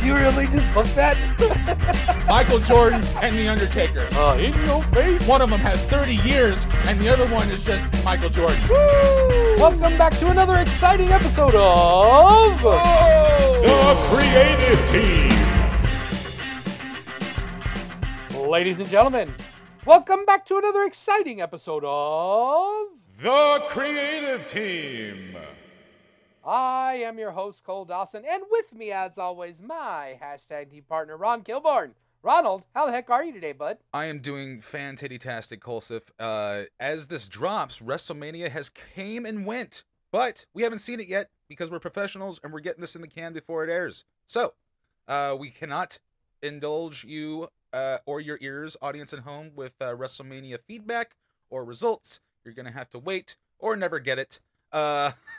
Did you really just book that? Michael Jordan and The Undertaker. uh, in your face. One of them has 30 years, and the other one is just Michael Jordan. Welcome back to another exciting episode of. The creative team. Ladies and gentlemen, welcome back to another exciting episode of. The creative team. I am your host, Cole Dawson, and with me, as always, my hashtag team partner, Ron Kilborn. Ronald, how the heck are you today, bud? I am doing fantastic, Colsif. Uh, as this drops, WrestleMania has came and went, but we haven't seen it yet because we're professionals and we're getting this in the can before it airs. So, uh, we cannot indulge you uh, or your ears, audience at home, with uh, WrestleMania feedback or results. You're gonna have to wait or never get it. Uh,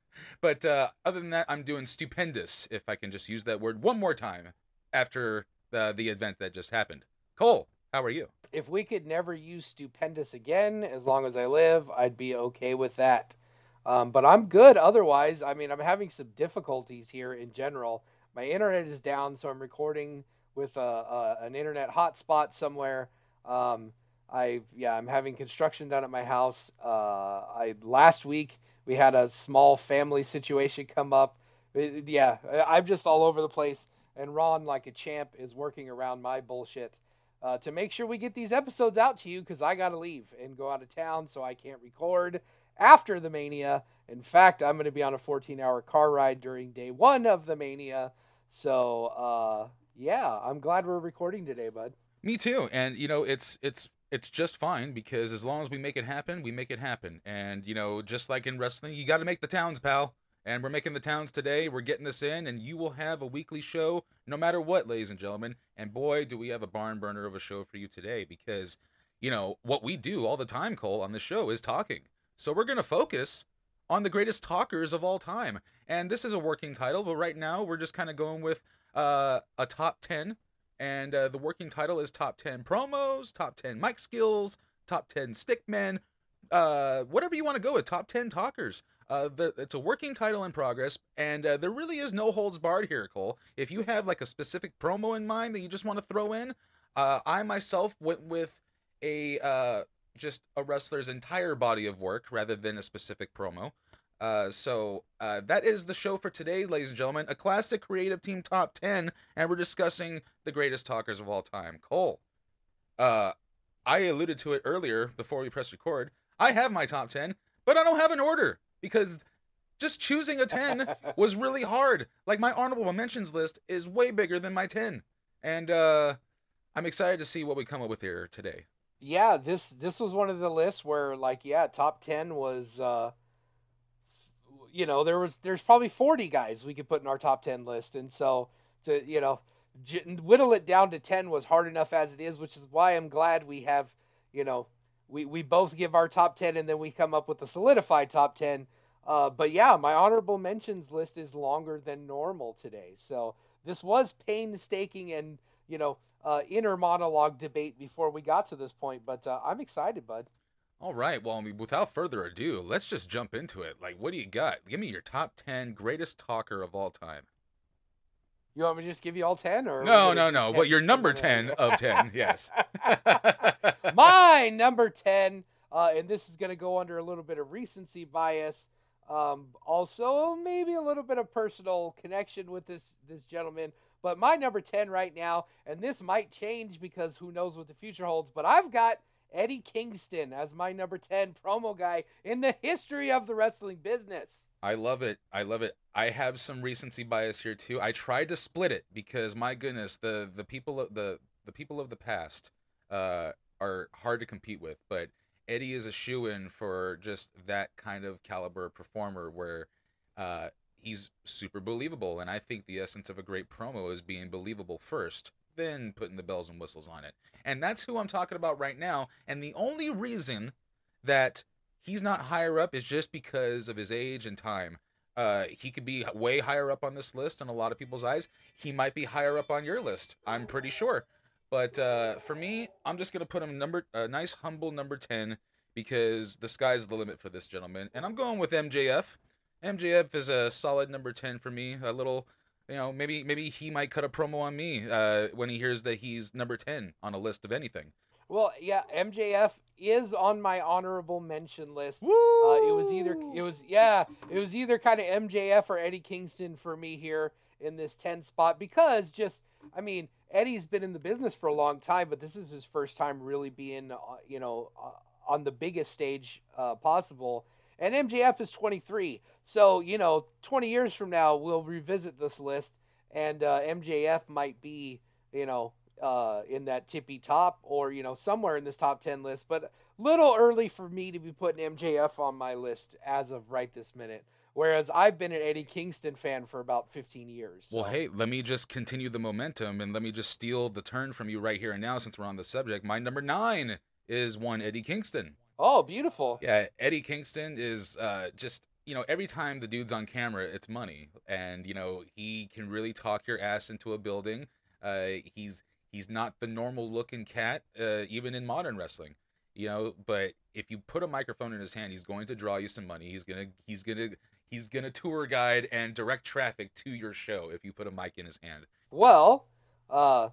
but uh, other than that, I'm doing stupendous. If I can just use that word one more time after the the event that just happened. Cole, how are you? If we could never use stupendous again, as long as I live, I'd be okay with that. Um, but I'm good otherwise. I mean, I'm having some difficulties here in general. My internet is down, so I'm recording with a, a, an internet hotspot somewhere. Um, I yeah, I'm having construction done at my house. Uh, I last week we had a small family situation come up. It- yeah, I'm just all over the place. And Ron, like a champ, is working around my bullshit uh, to make sure we get these episodes out to you because I got to leave and go out of town, so I can't record after the Mania. In fact, I'm going to be on a 14 hour car ride during day one of the Mania. So, uh, yeah, I'm glad we're recording today, bud. Me too. And you know, it's it's it's just fine because as long as we make it happen, we make it happen. And you know, just like in wrestling, you got to make the towns, pal. And we're making the towns today. We're getting this in, and you will have a weekly show no matter what, ladies and gentlemen. And boy, do we have a barn burner of a show for you today because, you know, what we do all the time, Cole, on the show is talking. So we're gonna focus on the greatest talkers of all time. And this is a working title, but right now we're just kind of going with uh, a top 10 and uh, the working title is top 10 promos top 10 mic skills top 10 stickmen uh, whatever you want to go with top 10 talkers. Uh, the, it's a working title in progress and uh, there really is no holds barred here cole. If you have like a specific promo in mind that you just want to throw in uh, i myself went with a uh, just a wrestler's entire body of work rather than a specific promo uh, so uh, that is the show for today, ladies and gentlemen. A classic creative team top 10, and we're discussing the greatest talkers of all time. Cole, uh, I alluded to it earlier before we press record. I have my top 10, but I don't have an order because just choosing a 10 was really hard. Like my honorable mentions list is way bigger than my 10. And uh, I'm excited to see what we come up with here today. Yeah, this this was one of the lists where like yeah, top 10 was uh you know, there was there's probably 40 guys we could put in our top 10 list and so to you know, whittle it down to 10 was hard enough as it is, which is why I'm glad we have, you know, we we both give our top 10 and then we come up with a solidified top 10. Uh, but yeah, my honorable mentions list is longer than normal today. So this was painstaking and you know uh, inner monologue debate before we got to this point. But uh, I'm excited, bud. All right. Well, I mean, without further ado, let's just jump into it. Like, what do you got? Give me your top 10 greatest talker of all time. You want me to just give you all ten, or No, no, no. 10 But your number 10 of 10, yes. my number 10 uh, and this is going to go under a little bit of recency bias um, also maybe a little bit of personal connection with this this gentleman but my number 10 right now and this might change because who knows what the future holds but i've got eddie kingston as my number 10 promo guy in the history of the wrestling business I love it. I love it. I have some recency bias here too. I tried to split it because my goodness, the the people of the the people of the past uh, are hard to compete with. But Eddie is a shoe in for just that kind of caliber performer where uh, he's super believable. And I think the essence of a great promo is being believable first, then putting the bells and whistles on it. And that's who I'm talking about right now. And the only reason that he's not higher up is just because of his age and time. Uh, he could be way higher up on this list in a lot of people's eyes. He might be higher up on your list. I'm pretty sure. But uh, for me, I'm just gonna put him number a nice humble number ten because the sky's the limit for this gentleman, and I'm going with MJF. MJF is a solid number ten for me. A little, you know, maybe maybe he might cut a promo on me uh, when he hears that he's number ten on a list of anything. Well, yeah, MJF is on my honorable mention list. Uh, it was either it was yeah, it was either kind of MJF or Eddie Kingston for me here in this 10 spot because just I mean, Eddie's been in the business for a long time, but this is his first time really being, uh, you know, uh, on the biggest stage uh, possible. And MJF is 23. So, you know, 20 years from now, we'll revisit this list, and uh, MJF might be, you know, uh, in that tippy top or, you know, somewhere in this top 10 list. But little early for me to be putting MJF on my list as of right this minute. Whereas I've been an Eddie Kingston fan for about 15 years. Well, hey, let me just continue the momentum and let me just steal the turn from you right here and now since we're on the subject. My number nine is one Eddie Kingston. Oh, beautiful. Yeah, Eddie Kingston is uh, just, you know, every time the dude's on camera, it's money. And, you know, he can really talk your ass into a building. Uh, he's he's not the normal looking cat, uh, even in modern wrestling. You know, but if you put a microphone in his hand, he's going to draw you some money. He's gonna he's gonna he's gonna tour guide and direct traffic to your show if you put a mic in his hand. Well, uh,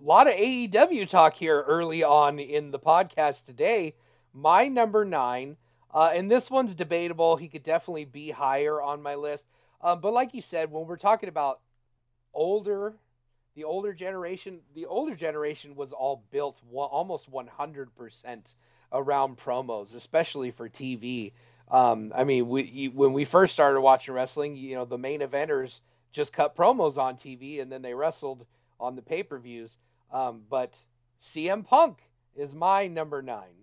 a lot of AEW talk here early on in the podcast today. My number nine, uh, and this one's debatable. He could definitely be higher on my list. Um, but like you said, when we're talking about older, the older generation, the older generation was all built one, almost 100% around promos, especially for TV. Um, I mean, we you, when we first started watching wrestling, you know, the main eventers just cut promos on TV and then they wrestled on the pay per views. Um, but CM Punk is my number nine.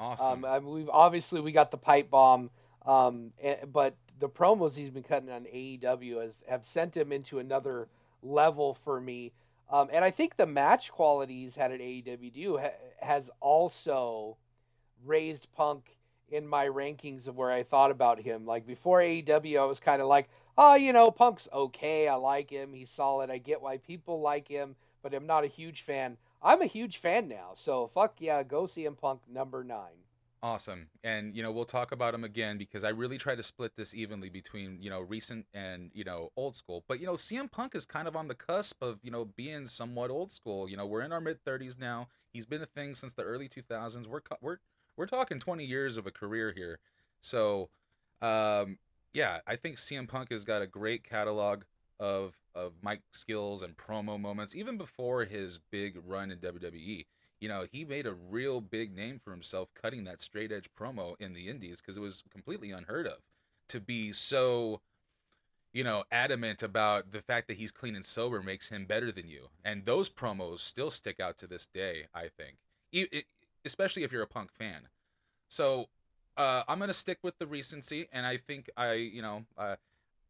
Awesome. Um, I mean, we've obviously we got the pipe bomb, um, but the promos he's been cutting on AEW has have sent him into another level for me. Um, and I think the match quality he's had at AEW ha- has also raised Punk in my rankings of where I thought about him. Like before AEW, I was kind of like, oh, you know, Punk's okay. I like him. He's solid. I get why people like him, but I'm not a huge fan. I'm a huge fan now. So fuck yeah, go CM Punk number nine. Awesome. And, you know, we'll talk about him again because I really try to split this evenly between, you know, recent and, you know, old school. But, you know, CM Punk is kind of on the cusp of, you know, being somewhat old school. You know, we're in our mid 30s now. He's been a thing since the early 2000s. We're we're we're talking 20 years of a career here. So, um yeah, I think CM Punk has got a great catalog of of mic skills and promo moments even before his big run in WWE you know, he made a real big name for himself cutting that straight edge promo in the indies because it was completely unheard of to be so, you know, adamant about the fact that he's clean and sober makes him better than you. And those promos still stick out to this day, I think, E- it, especially if you're a punk fan. So uh, I'm gonna stick with the recency, and I think I, you know, uh,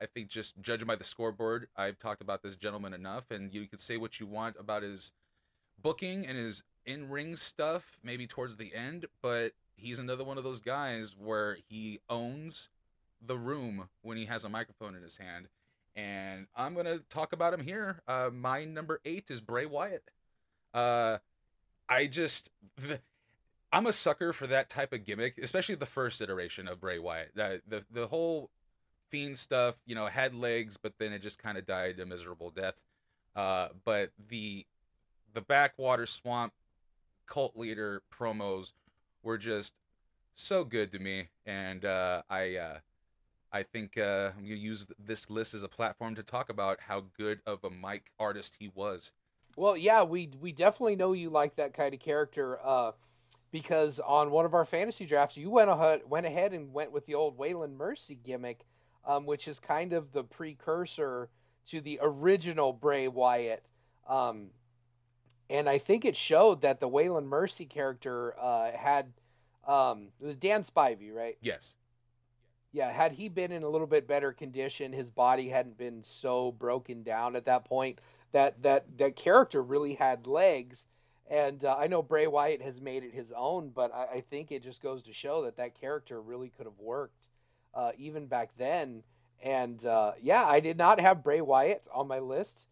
I think just judging by the scoreboard, I've talked about this gentleman enough, and you could say what you want about his booking and his in ring stuff maybe towards the end, but he's another one of those guys where he owns the room when he has a microphone in his hand. And I'm gonna talk about him here. Uh, my number eight is Bray Wyatt. Uh, I just, I'm a sucker for that type of gimmick, especially the first iteration of Bray Wyatt. The the, the whole fiend stuff, you know, had legs, but then it just kind of died a miserable death. Uh, but the the backwater swamp cult leader promos were just so good to me, and uh, I uh, I think uh, I'm gonna use this list as a platform to talk about how good of a mic artist he was. Well, yeah, we we definitely know you like that kind of character uh, because on one of our fantasy drafts, you went ahead went ahead and went with the old Waylon Mercy gimmick, um, which is kind of the precursor to the original Bray Wyatt. Um, and I think it showed that the Waylon Mercy character uh, had um, it was Dan Spivey, right? Yes. Yeah, had he been in a little bit better condition, his body hadn't been so broken down at that point. That that that character really had legs, and uh, I know Bray Wyatt has made it his own, but I, I think it just goes to show that that character really could have worked, uh, even back then. And uh, yeah, I did not have Bray Wyatt on my list.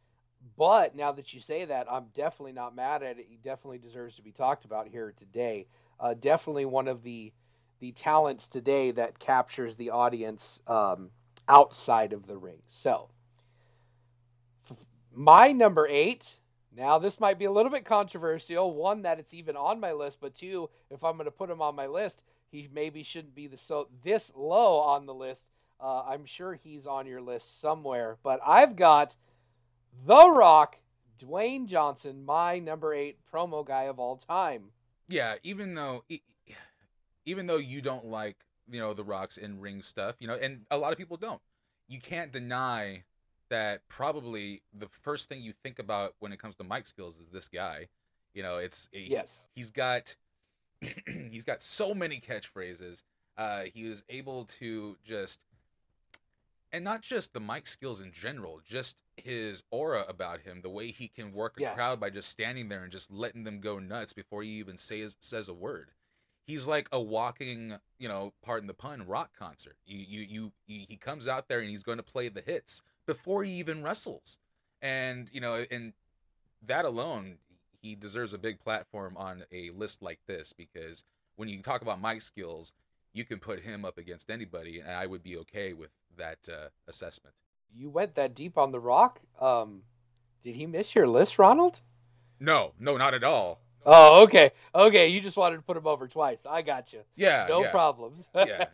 But now that you say that, I'm definitely not mad at it. He definitely deserves to be talked about here today. Uh, definitely one of the the talents today that captures the audience um, outside of the ring. So, f- my number eight. Now, this might be a little bit controversial. One, that it's even on my list, but two, if I'm going to put him on my list, he maybe shouldn't be the so this low on the list. Uh, I'm sure he's on your list somewhere, but I've got The Rock, Dwayne Johnson, my number eight promo guy of all time. Yeah, even though even though you don't like you know the Rock's in ring stuff, you know, and a lot of people don't, you can't deny that probably the first thing you think about when it comes to mic skills is this guy. You know, it's Yes. he's got he's got so many catchphrases. Uh, he was able to just and not just the mic skills in general, just his aura about him, the way he can work a Yeah. crowd by just standing there and just letting them go nuts before he even says says a word. He's like a walking, you know, pardon the pun, rock concert. You, you, you, he he comes out there and he's going to play the hits before he even wrestles, and you know, and that alone, he deserves a big platform on a list like this because when you talk about mic skills, you can put him up against anybody, and I would be okay with that uh, assessment. You went that deep on The Rock. Um, did he miss your list, Ronald? No, no, not at all. Oh, okay. Okay, you just wanted to put him over twice. I got you. Yeah, No yeah. problems. Yeah.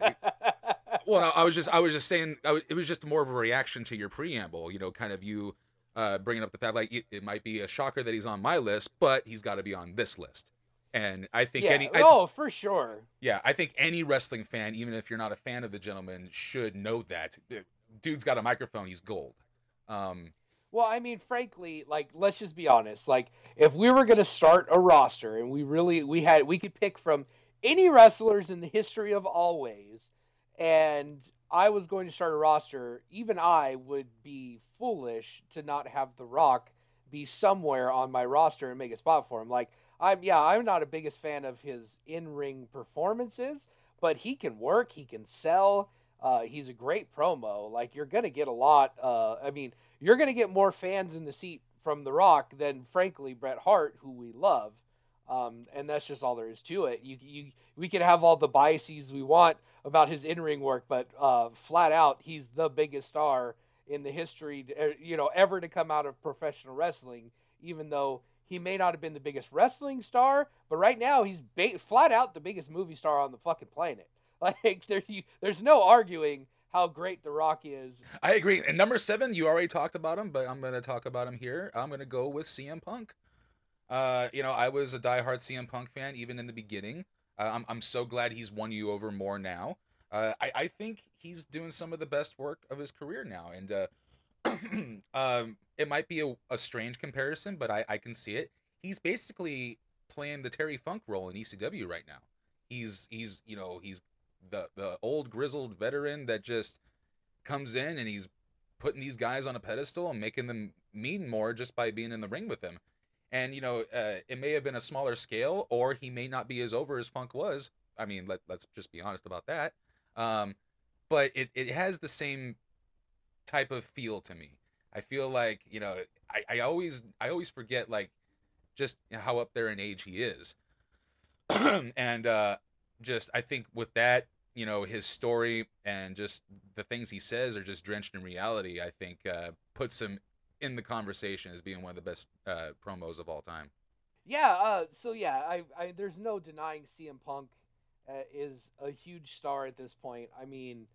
Well, no, I was just, I was just saying, was, it was just more of a reaction to your preamble. You know, kind of you uh, bringing up the fact like it, it might be a shocker that he's on my list, but he's got to be on this list. And I think yeah. any, I, oh, for sure. yeah, I think any wrestling fan, even if you're not a fan of the gentleman, should know that dude's got a microphone. He's gold. Um, Well, I mean, frankly, like let's just be honest. Like if we were going to start a roster and we really we had we could pick from any wrestlers in the history of always and I was going to start a roster, even I would be foolish to not have The Rock be somewhere on my roster and make a spot for him. Like I'm yeah, I'm not a biggest fan of his in-ring performances, but he can work, he can sell. Uh, he's a great promo. Like you're gonna get a lot. Uh, I mean, you're gonna get more fans in the seat from The Rock than, frankly, Bret Hart, who we love. Um, and that's just all there is to it. You, you, we can have all the biases we want about his in-ring work, but uh, flat out, he's the biggest star in the history, uh, you know, ever to come out of professional wrestling. Even though he may not have been the biggest wrestling star, but right now he's ba- flat out the biggest movie star on the fucking planet. Like there, you, there's no arguing how great The Rock is. I agree. And number seven, you already talked about him, but I'm going to talk about him here. I'm going to go with CM Punk. Uh, you know, I was a diehard CM Punk fan even in the beginning. Uh, I'm I'm so glad he's won you over more now. Uh, I I think he's doing some of the best work of his career now, and uh, um, it might be a, a strange comparison, but I I can see it. He's basically playing the Terry Funk role in ECW right now. He's he's you know he's the the old grizzled veteran that just comes in and he's putting these guys on a pedestal and making them mean more just by being in the ring with him. And you know, uh, it may have been a smaller scale, or he may not be as over as Funk was. I mean, let let's just be honest about that. Um, but it it has the same type of feel to me. I feel like you know, I, I always I always forget like just how up there in age he is, and uh, just I think with that you know his story and just the things he says are just drenched in reality i think uh, puts him in the conversation as being one of the best uh, promos of all time Yeah. Uh, so yeah, I, I there's no denying CM Punk uh, is a huge star at this point. I mean,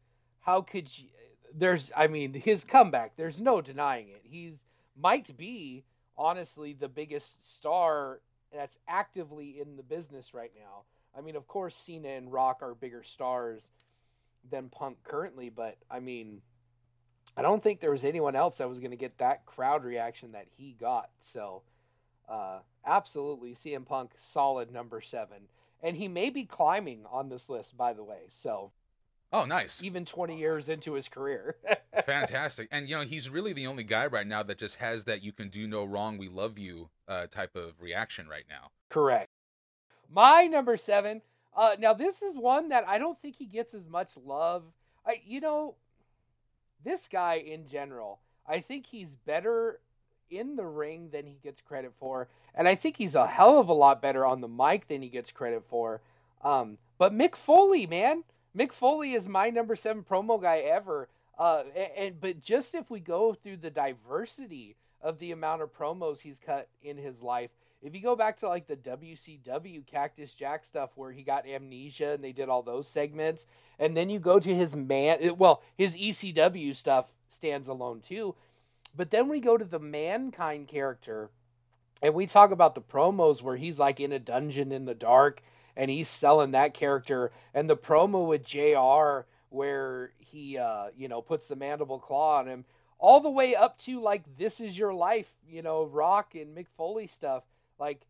how could you? There's, I mean, his comeback. There's no denying it. He's might be honestly the biggest star that's actively in the business right now. I mean, of course, Cena and Rock are bigger stars than Punk currently, but I mean, I don't think there was anyone else that was going to get that crowd reaction that he got. So, uh, absolutely, CM Punk, solid number seven. And he may be climbing on this list, by the way. So, oh nice even 20 years into his career. fantastic and you know he's really the only guy right now that just has that you can do no wrong we love you uh, type of reaction right now Correct. My number seven. Uh, now this is one that I don't think he gets as much love. I, you know, this guy in general, I think he's better in the ring than he gets credit for, and I think he's a hell of a lot better on the mic than he gets credit for. Um, but Mick Foley, man, Mick Foley is my number seven promo guy ever. Uh, and, and but just if we go through the diversity of the amount of promos he's cut in his life, if you go back to like the WCW Cactus Jack stuff where he got amnesia and they did all those segments, and then you go to his man, well, his ECW stuff stands alone too. But then we go to the mankind character, and we talk about the promos where he's like in a dungeon in the dark and he's selling that character, and the promo with JR where he, uh, you know, puts the mandible claw on him, all the way up to like this is your life, you know, Rock and Mick Foley stuff. Like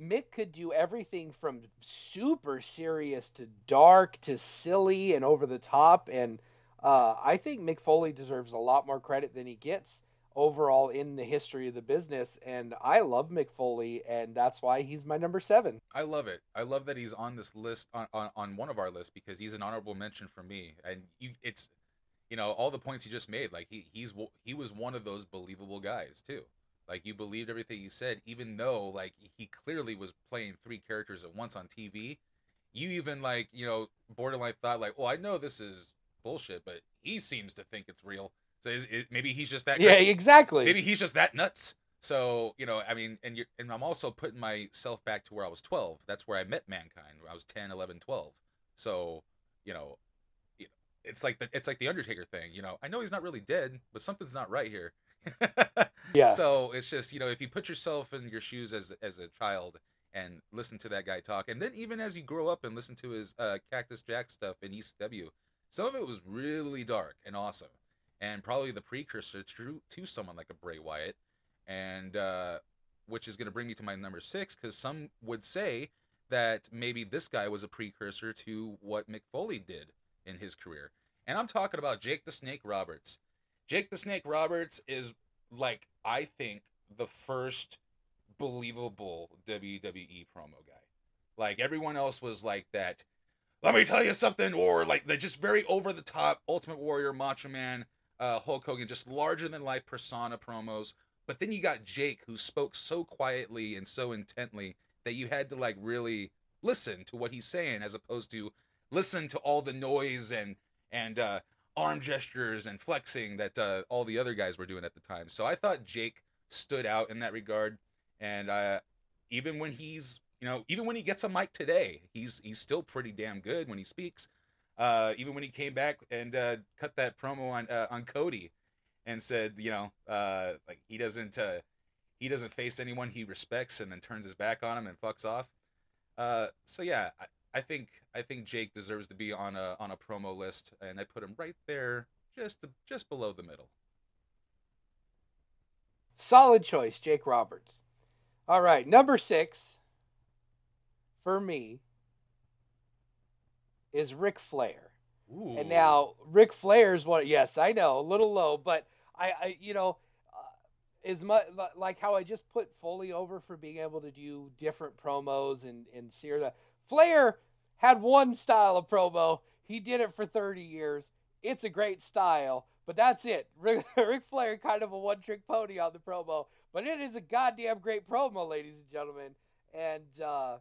Mick could do everything from super serious to dark to silly and over the top. And uh, I think Mick Foley deserves a lot more credit than he gets overall in the history of the business. And I love Mick Foley, and that's why he's my number seven. I love it. I love that he's on this list on, on, on one of our lists because he's an honorable mention for me. And you, it's you know all the points you just made. Like he he's he was one of those believable guys too. Like you believed everything he said, even though like he clearly was playing three characters at once on TV. You even like you know borderline thought like, well, I know this is bullshit, but he seems to think it's real. So is, is, maybe he's just that. Yeah, exactly. Maybe he's just that nuts. So you know, I mean, and you and I'm also putting myself back to where I was 12. That's where I met mankind. I was 10, 11, 12. So you know, you know, it's like the it's like the Undertaker thing. You know, I know he's not really dead, but something's not right here. Yeah. So it's just you know, if you put yourself in your shoes as as a child and listen to that guy talk, and then even as you grow up and listen to his uh, Cactus Jack stuff in ECW, some of it was really dark and awesome, and probably the precursor to to someone like a Bray Wyatt, and uh, which is going to bring me to my number six because some would say that maybe this guy was a precursor to what Mick Foley did in his career, and I'm talking about Jake the Snake Roberts. Jake the Snake Roberts is like I think the first believable WWE promo guy. Like everyone else was like that. Let me tell you something, or like the just very over the top Ultimate Warrior, Macho Man, uh, Hulk Hogan, just larger than life persona promos. But then you got Jake, who spoke so quietly and so intently that you had to like really listen to what he's saying, as opposed to listen to all the noise and and uh, arm gestures and flexing that uh, all the other guys were doing at the time. So I thought Jake stood out in that regard, and uh, even when he's you know even when he gets a mic today, he's he's still pretty damn good when he speaks. Uh, even when he came back and uh, cut that promo on uh, on Cody, and said you know uh, like he doesn't he doesn't face anyone he respects and then turns his back on him and fucks off. So yeah, I, think I think Jake deserves to be on a on a promo list, and I put him right there, just just below the middle. Solid choice, Jake Roberts. All right, number six for me is Ric Flair. Ooh. And now Ric Flair's what? Yes, I know, a little low, but I, I you know, uh, as much like how I just put Foley over for being able to do different promos and and see that Flair had one style of promo. He did it for 30 years. It's a great style, but that's it. Ric, Ric Flair kind of a one trick pony on the promo, but it is a goddamn great promo, ladies and gentlemen. And uh,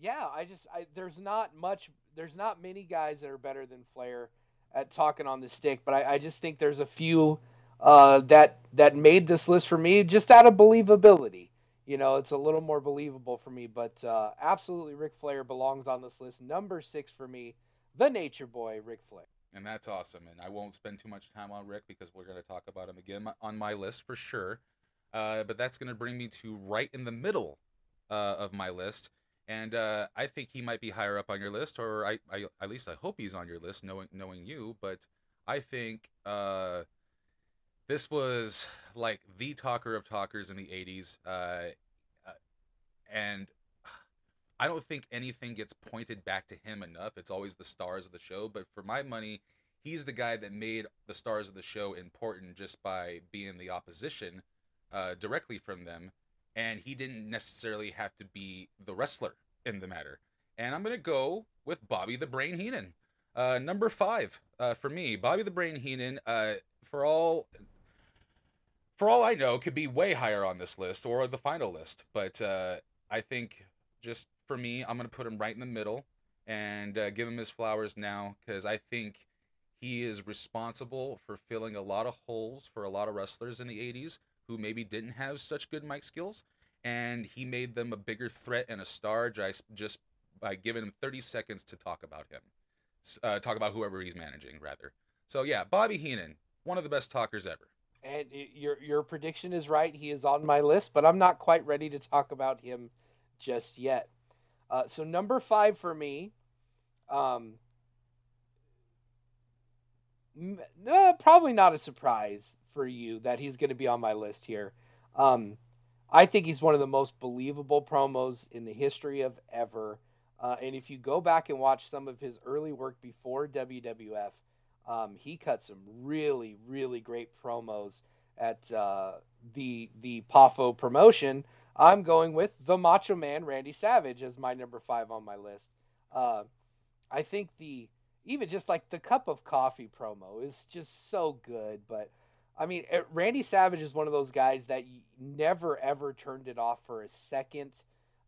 yeah, I just I, there's not much, there's not many guys that are better than Flair at talking on the stick, but I, I just think there's a few uh, that that made this list for me just out of believability you know, it's a little more believable for me. But uh, absolutely, Ric Flair belongs on this list. Number six for me, the Nature Boy, Ric Flair. And that's awesome. And I won't spend too much time on Ric because we're going to talk about him again on my list for sure. Uh, but that's going to bring me to right in the middle uh, of my list. And uh, I think he might be higher up on your list, or I, I, at least I hope he's on your list, knowing knowing you. But I think uh, this was like the talker of talkers in the 80s uh, uh, and i don't think anything gets pointed back to him enough it's always the stars of the show but for my money he's the guy that made the stars of the show important just by being the opposition uh, directly from them and he didn't necessarily have to be the wrestler in the matter and i'm going to go with bobby the brain heenan Uh, number five uh, for me, Bobby the Brain Heenan. Uh, for all for all I know, could be way higher on this list or the final list. But uh, I think just for me, I'm gonna put him right in the middle and uh, give him his flowers now because I think he is responsible for filling a lot of holes for a lot of wrestlers in the 80s who maybe didn't have such good mic skills, and he made them a bigger threat and a star just just by giving him 30 seconds to talk about him, uh, talk about whoever he's managing rather. So yeah, Bobby Heenan, one of the best talkers ever. And your your prediction is right. He is on my list, but I'm not quite ready to talk about him just yet. Uh, so number five for me, um, no, probably not a surprise for you that he's going to be on my list here. Um, I think he's one of the most believable promos in the history of ever. Uh, and if you go back and watch some of his early work before WWF, um, he cut some really, really great promos at uh, the the PAFO promotion. I'm going with the Macho Man Randy Savage as my number five on my list. Uh, I think the even just like the cup of coffee promo is just so good. But I mean, Randy Savage is one of those guys that never ever turned it off for a second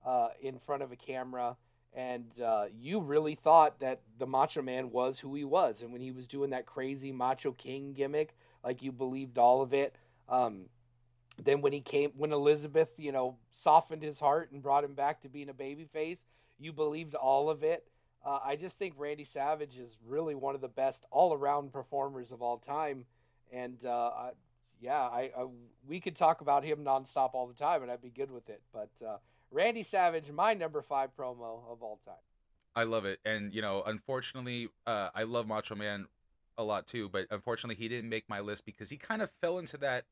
uh, in front of a camera. And uh, you really thought that the Macho Man was who he was. And when he was doing that crazy Macho King gimmick, like you believed all of it. Um, then when he came, when Elizabeth, you know, softened his heart and brought him back to being a babyface, you believed all of it. Uh, I just think Randy Savage is really one of the best all-around performers of all time, and uh, I, yeah, I, I, we could talk about him nonstop all the time, and I'd be good with it. But uh, Randy Savage, my number five promo of all time. I love it, and you know, unfortunately, uh, I love Macho Man a lot too, but unfortunately, he didn't make my list because he kind of fell into that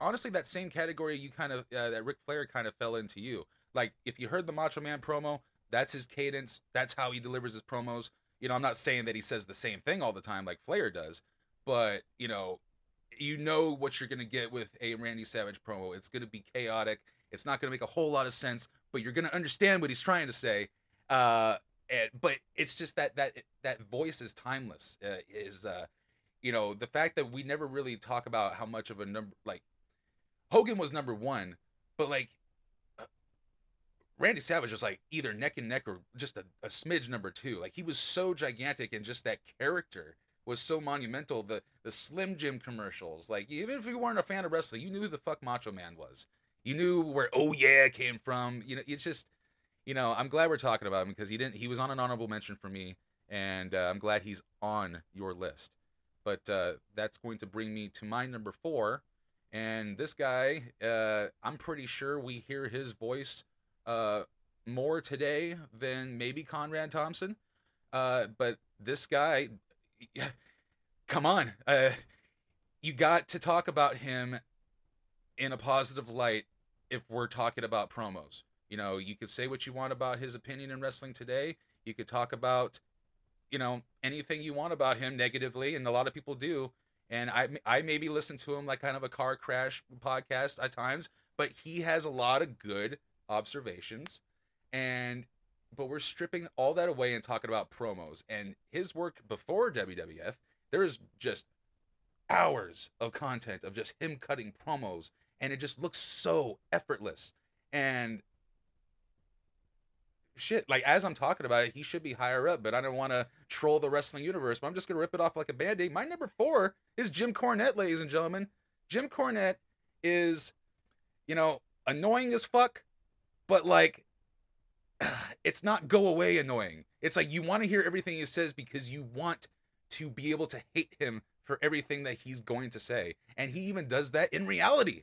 honestly that same category you kind of uh, that Ric Flair kind of fell into you. Like if you heard the Macho Man promo, that's his cadence. That's how he delivers his promos. You know, I'm not saying that he says the same thing all the time like Flair does, but you know, you know what you're gonna get with a Randy Savage promo. It's gonna be chaotic. It's not gonna make a whole lot of sense, but you're gonna understand what he's trying to say. Uh, and, but it's just that that that voice is timeless. Uh, is uh, you know the fact that we never really talk about how much of a number like Hogan was number one, but like uh, Randy Savage was like either neck and neck or just a, a smidge number two. Like he was so gigantic and just that character was so monumental. The the Slim Jim commercials, like even if you weren't a fan of wrestling, you knew who the fuck Macho Man was. You knew where Oh Yeah came from. You know, it's just, you know, I'm glad we're talking about him because he didn't. He was on an honorable mention for me, and uh, I'm glad he's on your list. But uh, that's going to bring me to my number four. And this guy, uh, I'm pretty sure we hear his voice uh, more today than maybe Conrad Thompson. Uh, but this guy, come on. Uh, you got to talk about him in a positive light if we're talking about promos. You know, you could say what you want about his opinion in wrestling today. You could talk about you know anything you want about him negatively, and a lot of people do. And I I maybe listen to him like kind of a car crash podcast at times, but he has a lot of good observations, and but we're stripping all that away and talking about promos and his work before WWF. There is just hours of content of just him cutting promos, and it just looks so effortless. And shit, like as I'm talking about it, he should be higher up, but I don't want to troll the wrestling universe. But I'm just gonna rip it off like a band-aid. My number four is Jim Cornette, ladies and gentlemen. Jim Cornette is, you know, annoying as fuck, but like it's not go away annoying. It's like you want to hear everything he says because you want to be able to hate him for everything that he's going to say. And he even does that in reality.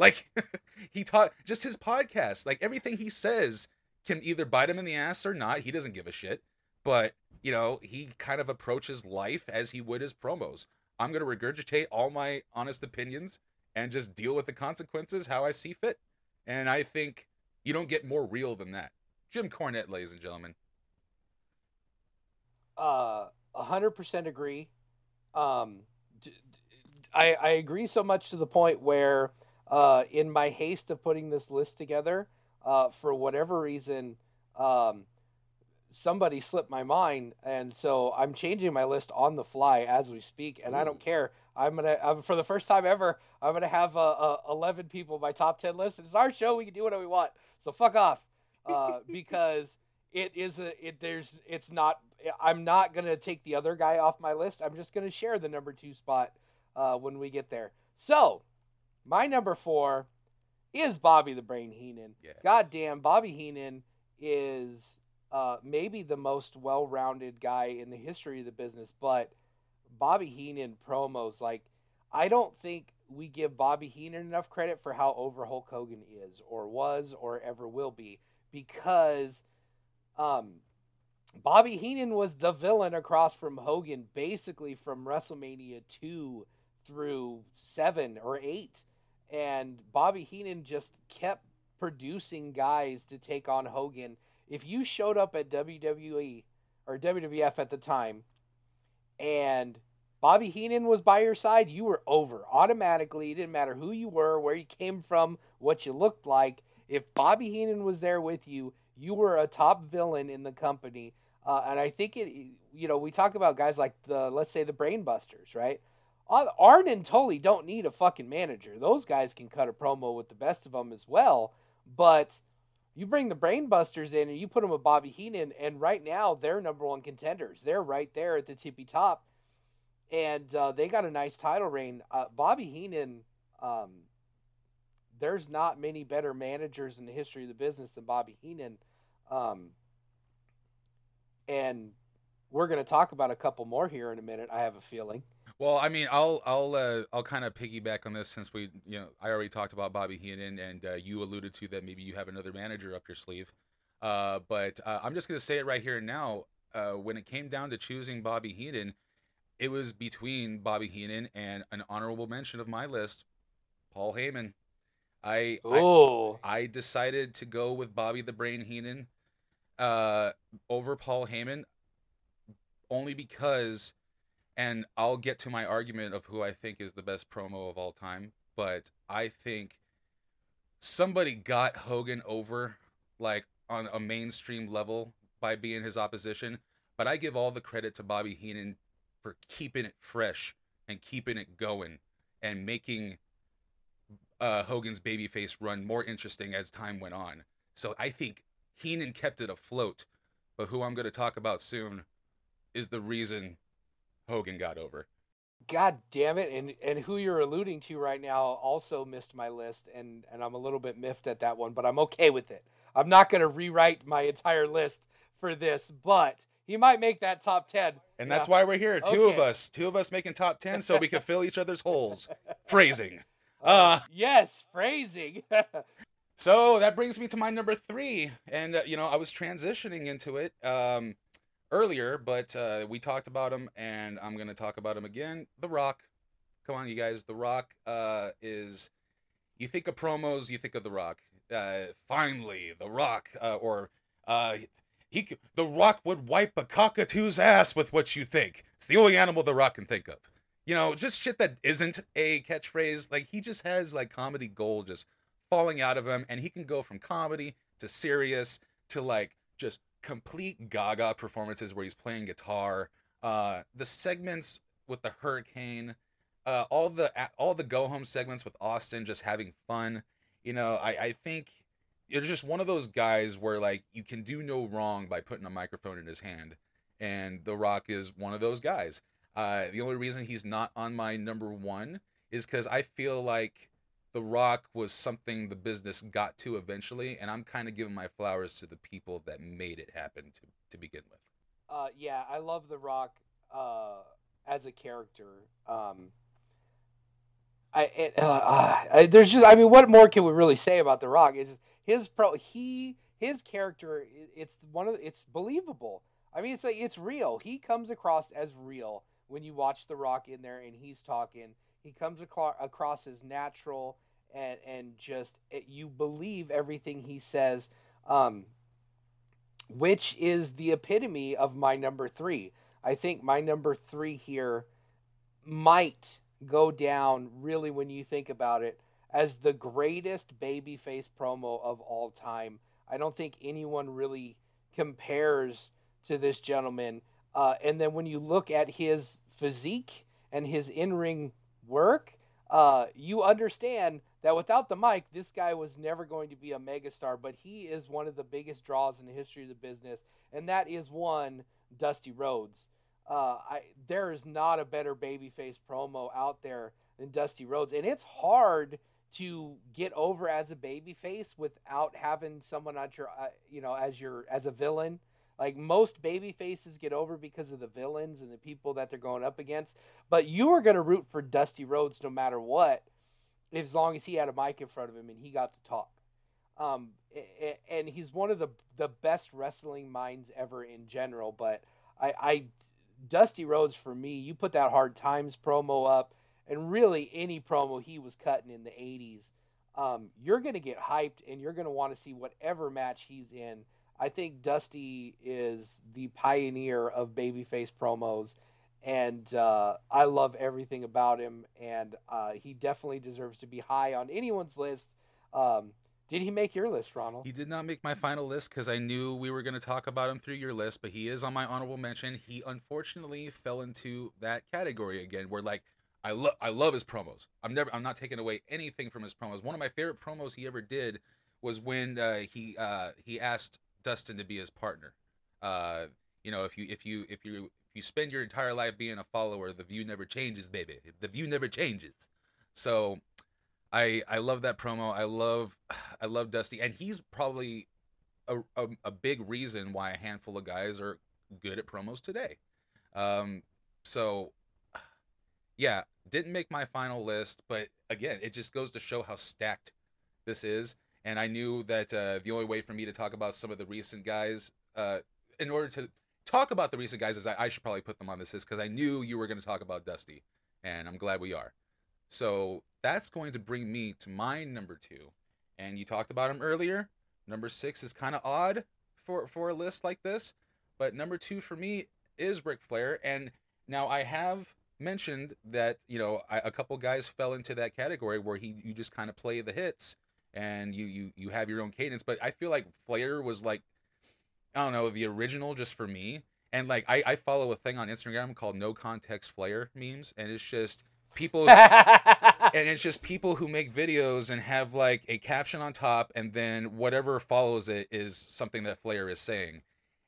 Like he taught just his podcast, like everything he says can either bite him in the ass or not. He doesn't give a shit. But, you know, he kind of approaches life as he would his promos. I'm going to regurgitate all my honest opinions and just deal with the consequences how I see fit. And I think you don't get more real than that. Jim Cornette, ladies and gentlemen. Uh, 100% agree. Um, d- d- I, I agree so much to the point where, uh, in my haste of putting this list together, uh, for whatever reason, um, somebody slipped my mind, and so I'm changing my list on the fly as we speak, and I don't care. I'm gonna I'm, for the first time ever. I'm gonna have uh, uh, 11 people my top 10 list. It's our show. We can do whatever we want. So fuck off, uh, because it is a it. There's it's not. I'm not gonna take the other guy off my list. I'm just gonna share the number two spot uh, when we get there. So my number four is Bobby the Brain Heenan. Yeah. Goddamn, Bobby Heenan is uh, maybe the most well-rounded guy in the history of the business, but Bobby Heenan promos like I don't think we give Bobby Heenan enough credit for how over Hulk Hogan is or was or ever will be because um Bobby Heenan was the villain across from Hogan basically from WrestleMania 2 through 7 or 8 and Bobby Heenan just kept producing guys to take on Hogan. If you showed up at WWE or WWF at the time and Bobby Heenan was by your side, you were over automatically. It didn't matter who you were, where you came from, what you looked like. If Bobby Heenan was there with you, you were a top villain in the company. Uh, and I think it, you know, we talk about guys like the, let's say the Brainbusters, right? Arn and Tully don't need a fucking manager. Those guys can cut a promo with the best of them as well. But you bring the Brainbusters in and you put them with Bobby Heenan, and right now they're number one contenders. They're right there at the tippy top and uh, they got a nice title reign. Uh, Bobby Heenan, um, there's not many better managers in the history of the business than Bobby Heenan, um, and we're going to talk about a couple more here in a minute. I have a feeling. Well, I mean, I'll I'll uh, I'll kind of piggyback on this since we you know I already talked about Bobby Heenan and uh, you alluded to that maybe you have another manager up your sleeve, uh, but uh, I'm just gonna say it right here and now. Uh, when it came down to choosing Bobby Heenan, it was between Bobby Heenan and an honorable mention of my list, Paul Heyman. I I, Oh, I decided to go with Bobby the Brain Heenan uh, over Paul Heyman only because, and I'll get to my argument of who I think is the best promo of all time, but I think somebody got Hogan over like on a mainstream level by being his opposition, but I give all the credit to Bobby Heenan for keeping it fresh and keeping it going and making uh, Hogan's babyface run more interesting as time went on. So I think Heenan kept it afloat, but who I'm going to talk about soon is the reason Hogan got over. God damn it! And and who you're alluding to right now also missed my list, and and I'm a little bit miffed at that one, but I'm okay with it. I'm not going to rewrite my entire list for this, but he might make that top ten. And that's Yeah. why we're here. Two of us, two of us making top 10 so we can fill each other's holes. Phrasing. Uh, yes, phrasing. So that brings me to my number three, and uh, you know I was transitioning into it um, earlier, but uh, we talked about him, and I'm gonna talk about him again. The Rock, come on, you guys. The Rock uh, is. You think of promos, you think of The Rock. Uh, finally, The Rock, uh, or uh, he, The Rock would wipe a cockatoo's ass with what you think. It's the only animal The Rock can think of. You know, just shit that isn't a catchphrase. Like he just has like comedy gold just falling out of him and he can go from comedy to serious to like just complete gaga performances where he's playing guitar uh the segments with the hurricane uh all the all the go home segments with austin just having fun. You know i i think it's just one of those guys where like you can do no wrong by putting a microphone in his hand. And the rock is one of those guys. Uh the only reason he's not on my number one is because i feel like the Rock was something the business got to eventually, and I'm kind of giving my flowers to the people that made it happen to, to begin with. uh, yeah, I love The Rock uh, as a character. Um, I, it, uh, uh, there's just I mean, what more can we really say about The Rock? Is his pro he his character. It's one of it's believable. I mean, it's like it's real. He comes across as real when you watch The Rock in there and he's talking. He comes across as natural and and just it, you believe everything he says. Um, which is the epitome of my number three. I think my number three here might go down really when you think about it as the greatest babyface promo of all time. I don't think anyone really compares to this gentleman. Uh, and then when you look at his physique and his in ring work, uh, you understand that without the mic, this guy was never going to be a megastar, but he is one of the biggest draws in the history of the business, and that is one Dusty Rhodes. Uh, I there is not a better babyface promo out there than Dusty Rhodes, and it's hard to get over as a babyface without having someone at your, uh, you know, as your as a villain. Like most baby faces get over because of the villains and the people that they're going up against. But you are going to root for Dusty Rhodes no matter what, as long as he had a mic in front of him and he got to talk. Um, and he's one of the the best wrestling minds ever in general. But I, I Dusty Rhodes for me, you put that Hard Times promo up, and really any promo he was cutting in the '80s, um, you're going to get hyped and you're going to want to see whatever match he's in I think Dusty is the pioneer of babyface promos, and uh, I love everything about him. And uh, he definitely deserves to be high on anyone's list. Um, did he make your list, Ronald? He did not make my final list because I knew we were going to talk about him through your list, but he is on my honorable mention. He unfortunately fell into that category again, where like I love I love his promos. I'm never I'm not taking away anything from his promos. One of my favorite promos he ever did was when uh, he uh, he asked Dustin to be his partner. Uh, you know, if you if you if you if you spend your entire life being a follower, the view never changes, baby. The view never changes. So, I I love that promo. I love I love Dusty, and he's probably a, a, a big reason why a handful of guys are good at promos today. Um, so yeah, didn't make my final list, but again, it just goes to show how stacked this is and I knew that uh, the only way for me to talk about some of the recent guys, uh, in order to talk about the recent guys, is I, I should probably put them on this list because I knew you were going to talk about Dusty, and I'm glad we are. So that's going to bring me to my number two, and you talked about him earlier. Number six is kind of odd for for a list like this, but number two for me is Ric Flair, and now I have mentioned that you know I, a couple guys fell into that category where he you just kind of play the hits and you you you have your own cadence. But I feel like Flair was like I don't know the original just for me. And like I, I follow a thing on Instagram called No Context Flair memes, and it's just people and it's just people who make videos and have like a caption on top and then whatever follows it is something that Flair is saying.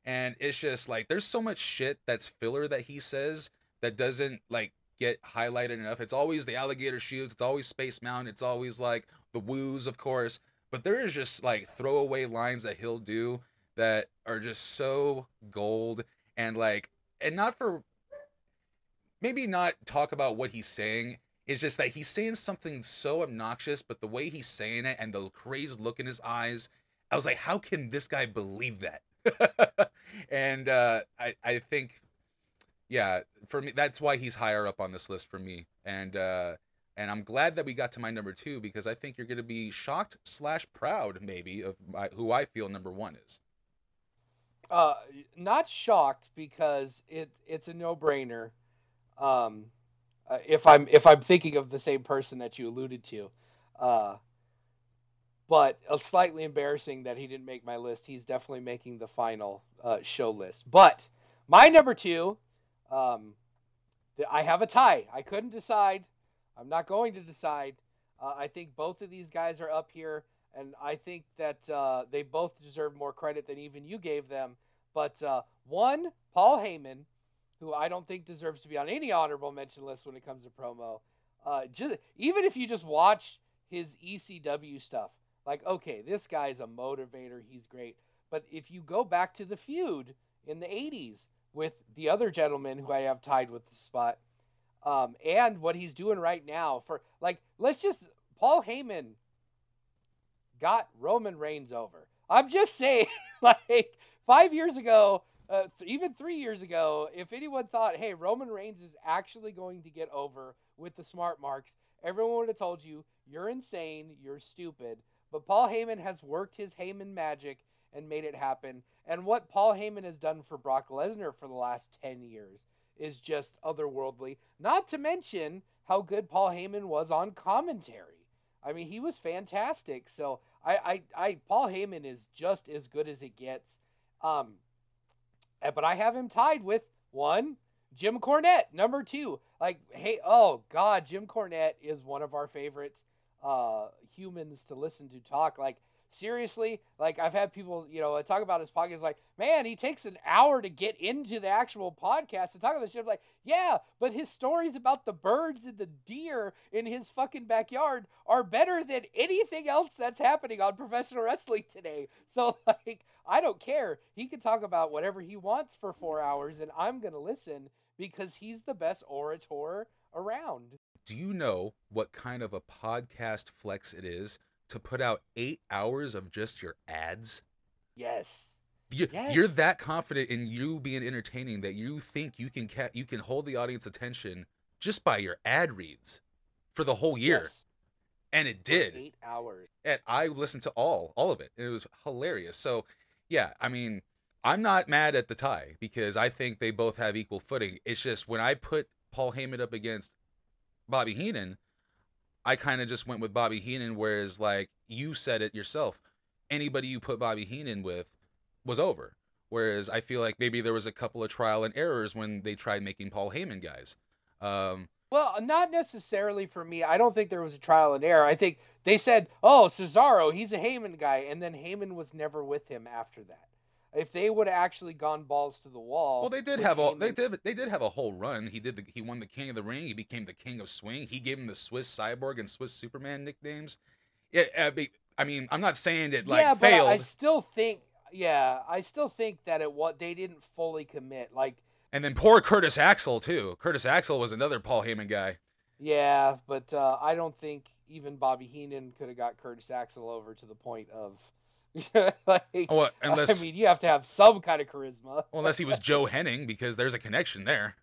And it's just like there's so much shit that's filler that he says that doesn't like get highlighted enough. It's always the alligator shoes, it's always Space Mountain, it's always like the woos, of course. But there is just like throwaway lines that he'll do that are just so gold and like, and not for maybe not talk about what he's saying. It's just that he's saying something so obnoxious, but the way he's saying it and the crazed look in his eyes, I was like, how can this guy believe that? and uh, I I think, yeah, for me that's why he's higher up on this list for me. And uh, and I'm glad that we got to my number two because I think you're going to be shocked slash proud maybe of my, who I feel number one is. Uh, not shocked because it it's a no brainer. Um, uh, if I'm if I'm thinking of the same person that you alluded to, uh, but uh, slightly embarrassing that he didn't make my list. He's definitely making the final uh, show list. But my number two, um, I have a tie. I couldn't decide I'm not going to decide. Uh, I think both of these guys are up here, and I think that uh, they both deserve more credit than even you gave them. But uh, one, Paul Heyman, who I don't think deserves to be on any honorable mention list when it comes to promo. Uh, just even if you just watch his ECW stuff, like okay, this guy's a motivator, he's great. But if you go back to the feud in the '80s with the other gentleman who I have tied with the spot um, and what he's doing right now for like let's just Paul Heyman got Roman Reigns over. I'm just saying, like five years ago, uh, th- even three years ago, if anyone thought, hey, Roman Reigns is actually going to get over with the smart marks, everyone would have told you you're insane, you're stupid. But Paul Heyman has worked his Heyman magic and made it happen. And what Paul Heyman has done for Brock Lesnar for the last 10 years is just otherworldly. Not to mention how good Paul Heyman was on commentary. I mean, he was fantastic. So I, I, I Paul Heyman is just as good as it gets. Um, Uh, But I have him tied with one, Jim Cornette. Number two, like, hey, oh God, Jim Cornette is one of our favorite uh, humans to listen to talk. Like, seriously, like I've had people, you know, talk about his podcast. Like, man, he takes an hour to get into the actual podcast and talk about this shit. Like, yeah, but his stories about the birds and the deer in his fucking backyard are better than anything else that's happening on professional wrestling today. So, like, I don't care. He can talk about whatever he wants for four hours, and I'm gonna listen because he's the best orator around. Do you know what kind of a podcast flex it is to put out eight hours of just your ads? Yes. You, Yes. You're that confident in you being entertaining that you think you can ca- you can hold the audience attention just by your ad reads for the whole year, Yes. and it For did. Eight hours. and I listened to all all of it. and It was hilarious. So, yeah, I mean, I'm not mad at the tie because I think they both have equal footing. It's just when I put Paul Heyman up against Bobby Heenan, I kind of just went with Bobby Heenan. Whereas, like you said it yourself, anybody you put Bobby Heenan with was over. Whereas I feel like maybe there was a couple of trial and errors when they tried making Paul Heyman guys. Um, Well, not necessarily for me. I don't think there was a trial and error. I think they said, "Oh, Cesaro, he's a Heyman guy," and then Heyman was never with him after that. If they would have actually gone balls to the wall, Well, they did have a they did they did have a whole run. He did the, he won the King of the Ring. He became the King of Swing. He gave him the Swiss Cyborg and Swiss Superman nicknames. Yeah, I mean, I mean, I'm not saying it like yeah, but failed. I still think, yeah, I still think that it what they didn't fully commit. Like, And then poor Curtis Axel too. Curtis Axel was another Paul Heyman guy. yeah, but uh, I don't think even Bobby Heenan could have got Curtis Axel over to the point of, like, well, unless I mean, you have to have some kind of charisma. well, unless he was Joe Hennig because there's a connection there.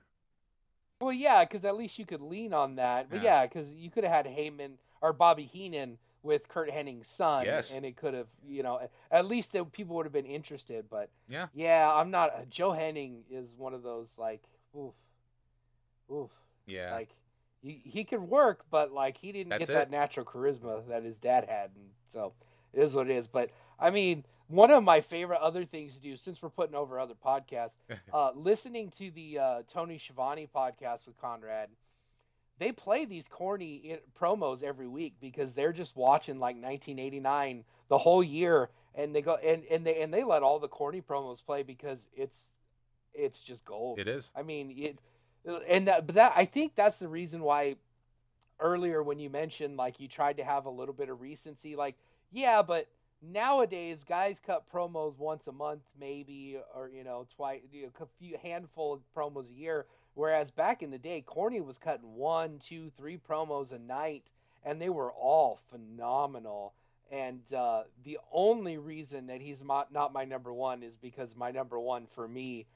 Well, yeah, because at least you could lean on that. But yeah, because you could have had Heyman or Bobby Heenan with Curt Hennig's son, Yes. and it could have, you know, at least the people would have been interested. But Yeah. yeah, I'm not. Uh, Joe Hennig is one of those like, oof, oof, Yeah. like he, he could work, but like he didn't That's get that natural charisma that his dad had, and so it is what it is. But I mean, one of my favorite other things to do, since we're putting over other podcasts, uh, listening to the uh, Tony Schiavone podcast with Conrad, they play these corny promos every week because they're just watching like 1989 the whole year, and they go and, and they and they let all the corny promos play because it's it's just gold. it is. I mean, it, and that, but that I think that's the reason why earlier when you mentioned like you tried to have a little bit of recency, like yeah, but nowadays guys cut promos once a month, maybe, or you know, twice, you know, a few handful of promos a year. Whereas back in the day, Corny was cutting one, two, three promos a night, and they were all phenomenal. And uh, the only reason that he's not, not my number one is because my number one for me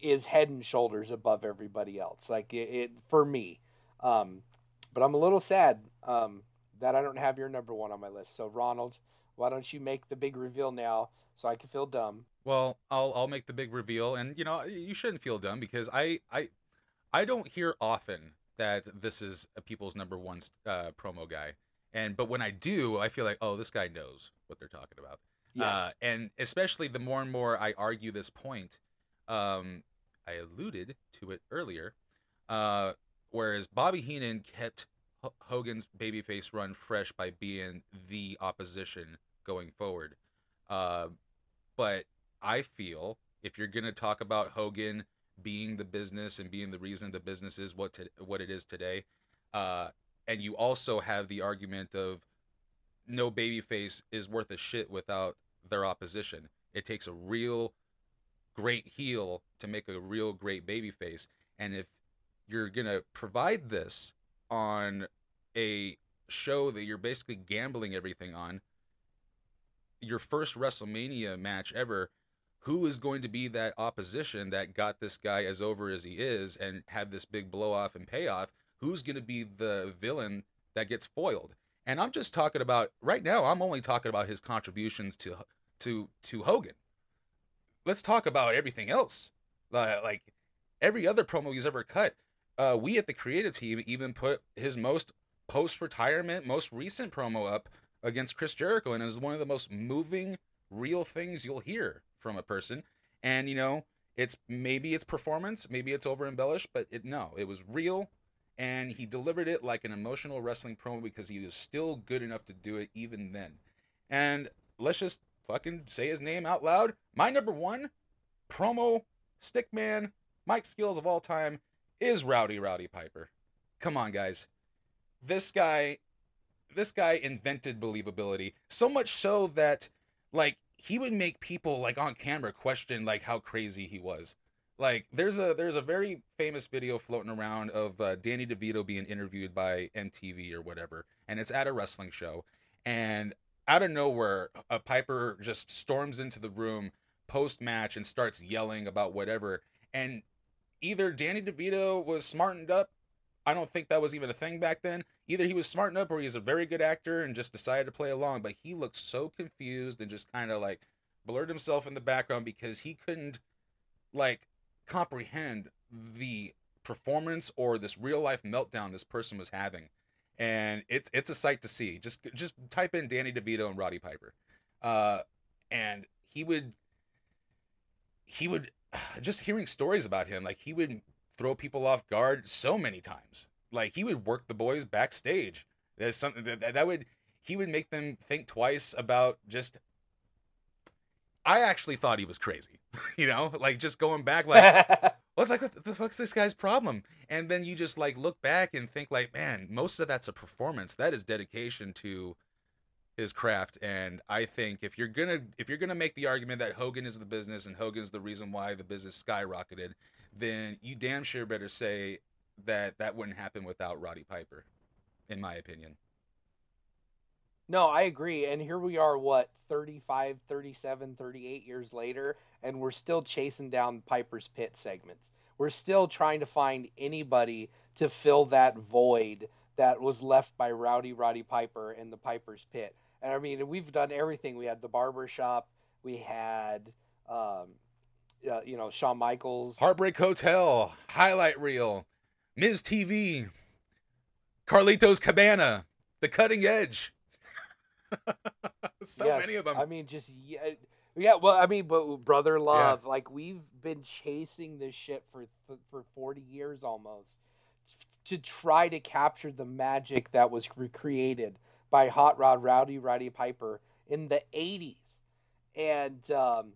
is head and shoulders above everybody else. Like it, it for me. Um, but I'm a little sad um, that I don't have your number one on my list. So Ronald, why don't you make the big reveal now so I can feel dumb? Well, I'll I'll make the big reveal, and you know you shouldn't feel dumb because I I I don't hear often that this is a people's number one uh, promo guy, and but when I do, I feel like oh this guy knows what they're talking about. Uh, and especially the more and more I argue this point, um, I alluded to it earlier. Uh, whereas Bobby Heenan kept H- Hogan's babyface run fresh by being the opposition going forward. Uh, but I feel if you're gonna talk about Hogan being the business and being the reason the business is what to, what it is today, uh, and you also have the argument of no babyface is worth a shit without their opposition. It takes a real great heel to make a real great babyface. And if you're going to provide this on a show that you're basically gambling everything on, your first WrestleMania match ever, who is going to be that opposition that got this guy as over as he is and have this big blow off and payoff? Who's going to be the villain that gets foiled? And I'm just talking about right now. I'm only talking about his contributions to to to Hogan. Let's talk about everything else. Uh, like every other promo he's ever cut. Uh, we at the creative team even put his most post retirement, most recent promo up against Chris Jericho, and it was one of the most moving, real things you'll hear from a person. And you know, It's maybe it's performance, maybe it's over embellished, but it no, it was real, and he delivered it like an emotional wrestling promo because he was still good enough to do it even then. And let's just fucking say his name out loud. My number one promo stickman mic skills of all time is Rowdy Roddy Piper. Come on, guys. This guy this guy invented believability so much so that like he would make people like on camera question like how crazy he was like there's a there's a very famous video floating around of uh, danny devito being interviewed by mtv or whatever and it's at a wrestling show and out of nowhere a piper just storms into the room post match and starts yelling about whatever and either danny devito was smartened up I don't think that was even a thing back then. Either he was smartened up or he's a very good actor and just decided to play along, but he looked so confused and just kind of like blurred himself in the background because he couldn't like comprehend the performance or this real life meltdown this person was having. And it's it's a sight to see. Just just type in Danny DeVito and Roddy Piper. Uh and he would he would just hearing stories about him like he would throw people off guard so many times. Like he would work the boys backstage. There's something that, that would he would make them think twice about just I actually thought he was crazy. you know, like just going back like what like what the fuck's this guy's problem? And then you just like look back and think like, man, most of that's a performance. That is dedication to his craft and I think if you're to if you're to make the argument that Hogan is the business and Hogan's the reason why the business skyrocketed, then you damn sure better say that that wouldn't happen without Roddy Piper, in my opinion. No, I agree. And here we are, what, 35, 37, 38 years later, and we're still chasing down Piper's Pit segments. We're still trying to find anybody to fill that void that was left by Rowdy Roddy Piper in the Piper's Pit. And I mean, we've done everything. We had the barber shop, we had um, uh, you know, Shawn Michaels, Heartbreak Hotel, highlight reel, MizTV, Carlitos Cabana, The Cutting Edge. so yes, many of them. I mean, just yeah, yeah. Well, I mean, but brother love, yeah. like we've been chasing this shit for for forty years almost to try to capture the magic that was recreated by Hot Rod Rowdy Roddy Piper in the '80s, and um,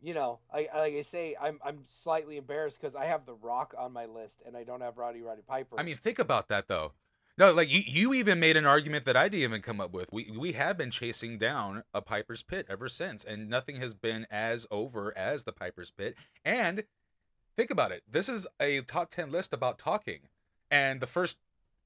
you know, I like I say, I'm I'm slightly embarrassed because I have The Rock on my list and I don't have Rowdy Roddy Piper. I mean, think about that though. No, like you, you even made an argument that I didn't even come up with. We we have been chasing down a Piper's Pit ever since, and nothing has been as over as the Piper's Pit. And think about it. This is a top ten list about talking, and the first,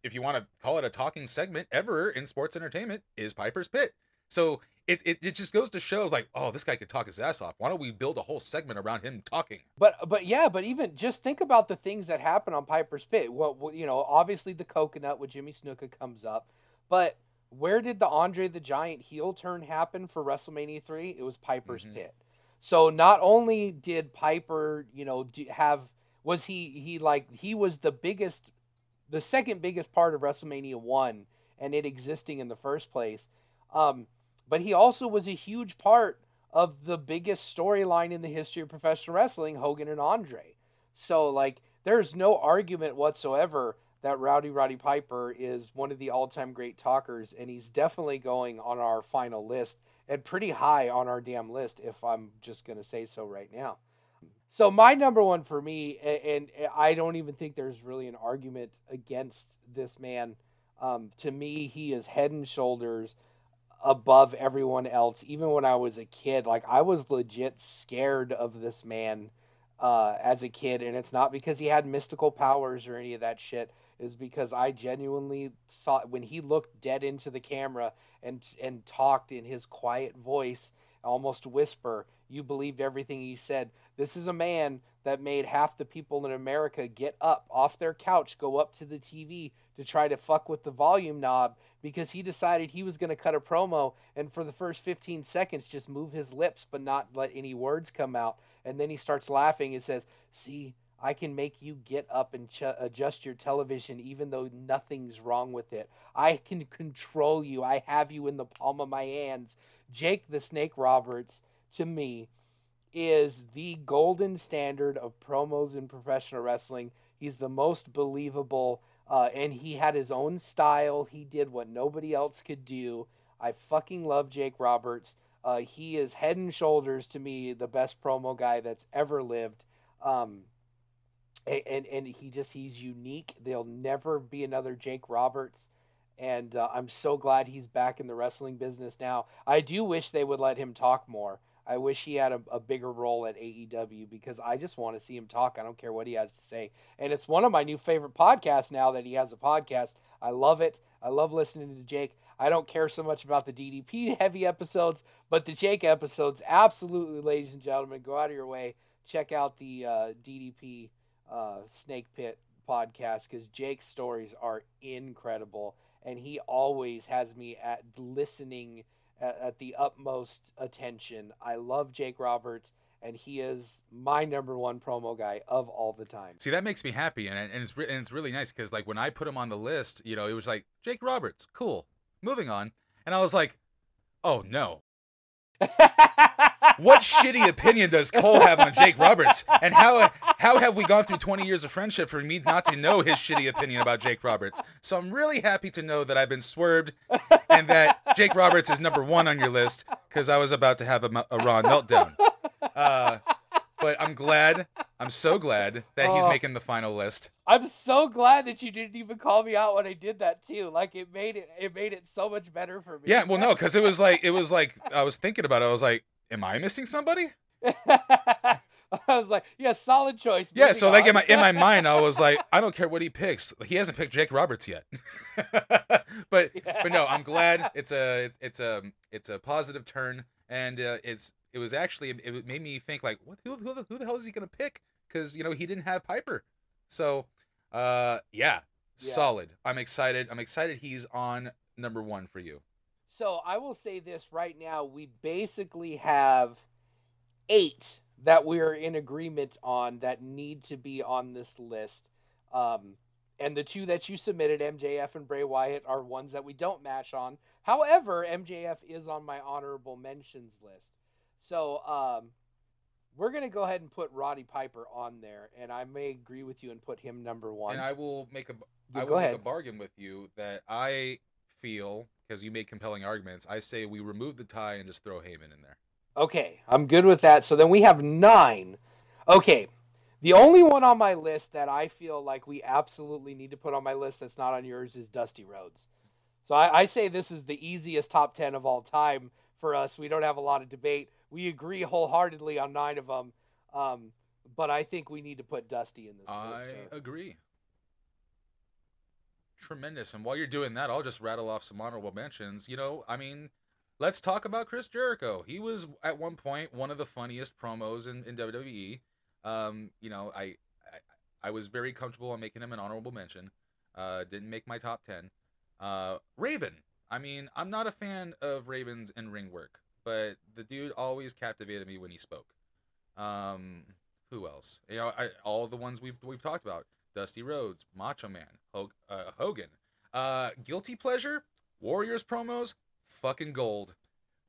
if you want to call it a talking segment ever in sports entertainment, is Piper's Pit. So it, it, it just goes to show like, oh, this guy could talk his ass off. Why don't we build a whole segment around him talking? But but yeah, but even just think about the things that happen on Piper's Pit. Well, you know, obviously the coconut with Jimmy Snuka comes up, but where did the Andre the Giant heel turn happen for WrestleMania three? It was Piper's mm-hmm. Pit. So not only did Piper, you know, have was he he like he was the biggest, the second biggest part of WrestleMania one and it existing in the first place. Um, but he also was a huge part of the biggest storyline in the history of professional wrestling, Hogan and Andre. So, like, there's no argument whatsoever that Rowdy Roddy Piper is one of the all time great talkers, and he's definitely going on our final list and pretty high on our damn list, if I'm just going to say so right now. So, my number one for me, and, I don't even think there's really an argument against this man. Um, to me, he is head and shoulders above everyone else. Even when I was a kid, like I was legit scared of this man uh, as a kid, and it's not because he had mystical powers or any of that shit. Is because I genuinely saw when he looked dead into the camera and and talked in his quiet voice, almost whisper. You believed everything he said. This is a man that made half the people in America get up off their couch, go up to the TV to try to fuck with the volume knob because he decided he was going to cut a promo and for the first 15 seconds just move his lips but not let any words come out. And then he starts laughing and says, See, I can make you get up and ch- adjust your television even though nothing's wrong with it. I can control you. I have you in the palm of my hands. Jake the Snake Roberts, to me, is the golden standard of promos in professional wrestling. He's the most believable, uh, and he had his own style. He did what nobody else could do. I fucking love Jake Roberts. Uh, he is head and shoulders to me the best promo guy that's ever lived. Um, and and he just he's unique. There'll never be another Jake Roberts, and uh, I'm so glad he's back in the wrestling business now. I do wish they would let him talk more. I wish he had a, a bigger role at AEW because I just want to see him talk. I don't care what he has to say, and it's one of my new favorite podcasts now that he has a podcast. I love it. I love listening to Jake. I don't care so much about the DDP heavy episodes, but the Jake episodes, absolutely, ladies and gentlemen, go out of your way. Check out the uh, DDP uh, Snake Pit podcast because Jake's stories are incredible, and he always has me at listening at, at the utmost attention. I love Jake Roberts, and he is my number one promo guy of all the time. See, that makes me happy, and and it's re- and it's really nice because like when I put him on the list, you know, it was like Jake Roberts, cool. Moving on, and I was like, oh no, what shitty opinion does Cole have on Jake Roberts? And how how have we gone through 20 years of friendship for me not to know his shitty opinion about Jake Roberts? So I'm really happy to know that I've been swerved and that Jake Roberts is number one on your list because I was about to have a, a raw meltdown. Uh, but I'm glad, I'm so glad that he's Oh. making the final list. I'm so glad that you didn't even call me out when I did that too. Like it made it it made it so much better for me. Yeah, well, no, because it was like it was like I was thinking about it. I was like, am I missing somebody? I was like, yeah, solid choice. Yeah, so like in my in my mind, I was like, I don't care what he picks. He hasn't picked Jake Roberts yet. but but no, I'm glad it's a it's a it's a positive turn, and uh, it's it was actually it made me think like, what who who, the- who the hell is he gonna pick? Because you know he didn't have Piper, so uh yeah, Yeah. solid. I'm excited. I'm excited he's on number one for you. So I will say this right now: we basically have eight that we're in agreement on that need to be on this list. Um, and the two that you submitted, MJF and Bray Wyatt, are ones that we don't match on. However, MJF is on my honorable mentions list. So um, we're gonna go ahead and put Roddy Piper on there, and I may agree with you and put him number one. And I will make a Yeah, I will make a bargain with you that I feel because you made compelling arguments. I say we remove the tie and just throw Heyman in there. Okay, I'm good with that. So then we have nine. Okay, the only one on my list that I feel like we absolutely need to put on my list that's not on yours is Dusty Rhodes. So I, I say this is the easiest top 10 of all time for us. We don't have a lot of debate. We agree wholeheartedly on nine of them. Um, but I think we need to put Dusty in this I list. sir. agree. Tremendous. And while you're doing that, I'll just rattle off some honorable mentions. You know, I mean, let's talk about Chris Jericho. He was at one point one of the funniest promos in, in WWE. Um, you know, I, I I was very comfortable on making him an honorable mention. Uh, didn't make my top ten. Uh, Raven. I mean, I'm not a fan of Raven's in ring work, but the dude always captivated me when he spoke. Um, who else? You know, I, all the ones we've we've talked about: Dusty Rhodes, Macho Man, Hog, uh, Hogan. Uh, guilty pleasure, Warriors promos, fucking gold.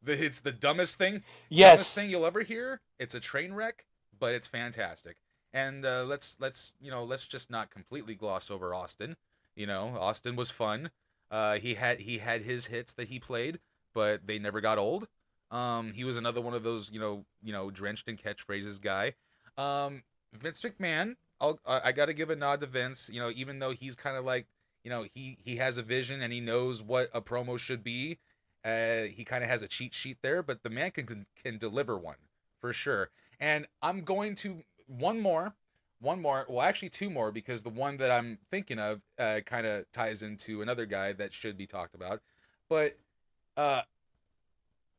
The, it's the dumbest thing, dumbest thing you'll ever hear. It's a train wreck, but it's fantastic. And uh, let's let's you know let's just not completely gloss over Austin. You know, Austin was fun. Uh, he had he had his hits that he played, but they never got old. Um, he was another one of those you know you know drenched in catchphrases guy. Um, Vince McMahon, I'll, I got to give a nod to Vince. You know, even though he's kind of like you know he he has a vision and he knows what a promo should be. Uh, he kind of has a cheat sheet there, but the man can, can can deliver one for sure. And I'm going to one more, one more. Well, actually two more because the one that I'm thinking of uh, kind of ties into another guy that should be talked about. But uh,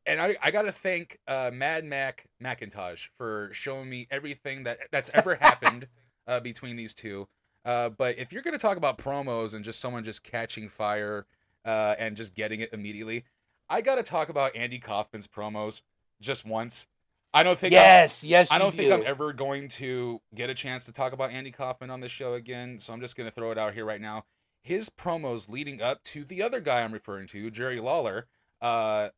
and I, I gotta thank uh, Mad Mac Macintosh for showing me everything that that's ever happened uh, between these two. Uh, but if you're gonna talk about promos and just someone just catching fire uh, and just getting it immediately, I gotta talk about Andy Kaufman's promos just once. I don't think I'm- yes, yes, I don't think I'm ever going to get a chance to talk about Andy Kaufman on this show again, so I'm just going to throw it out here right now. His promos leading up to the other guy I'm referring to, Jerry Lawler, uh,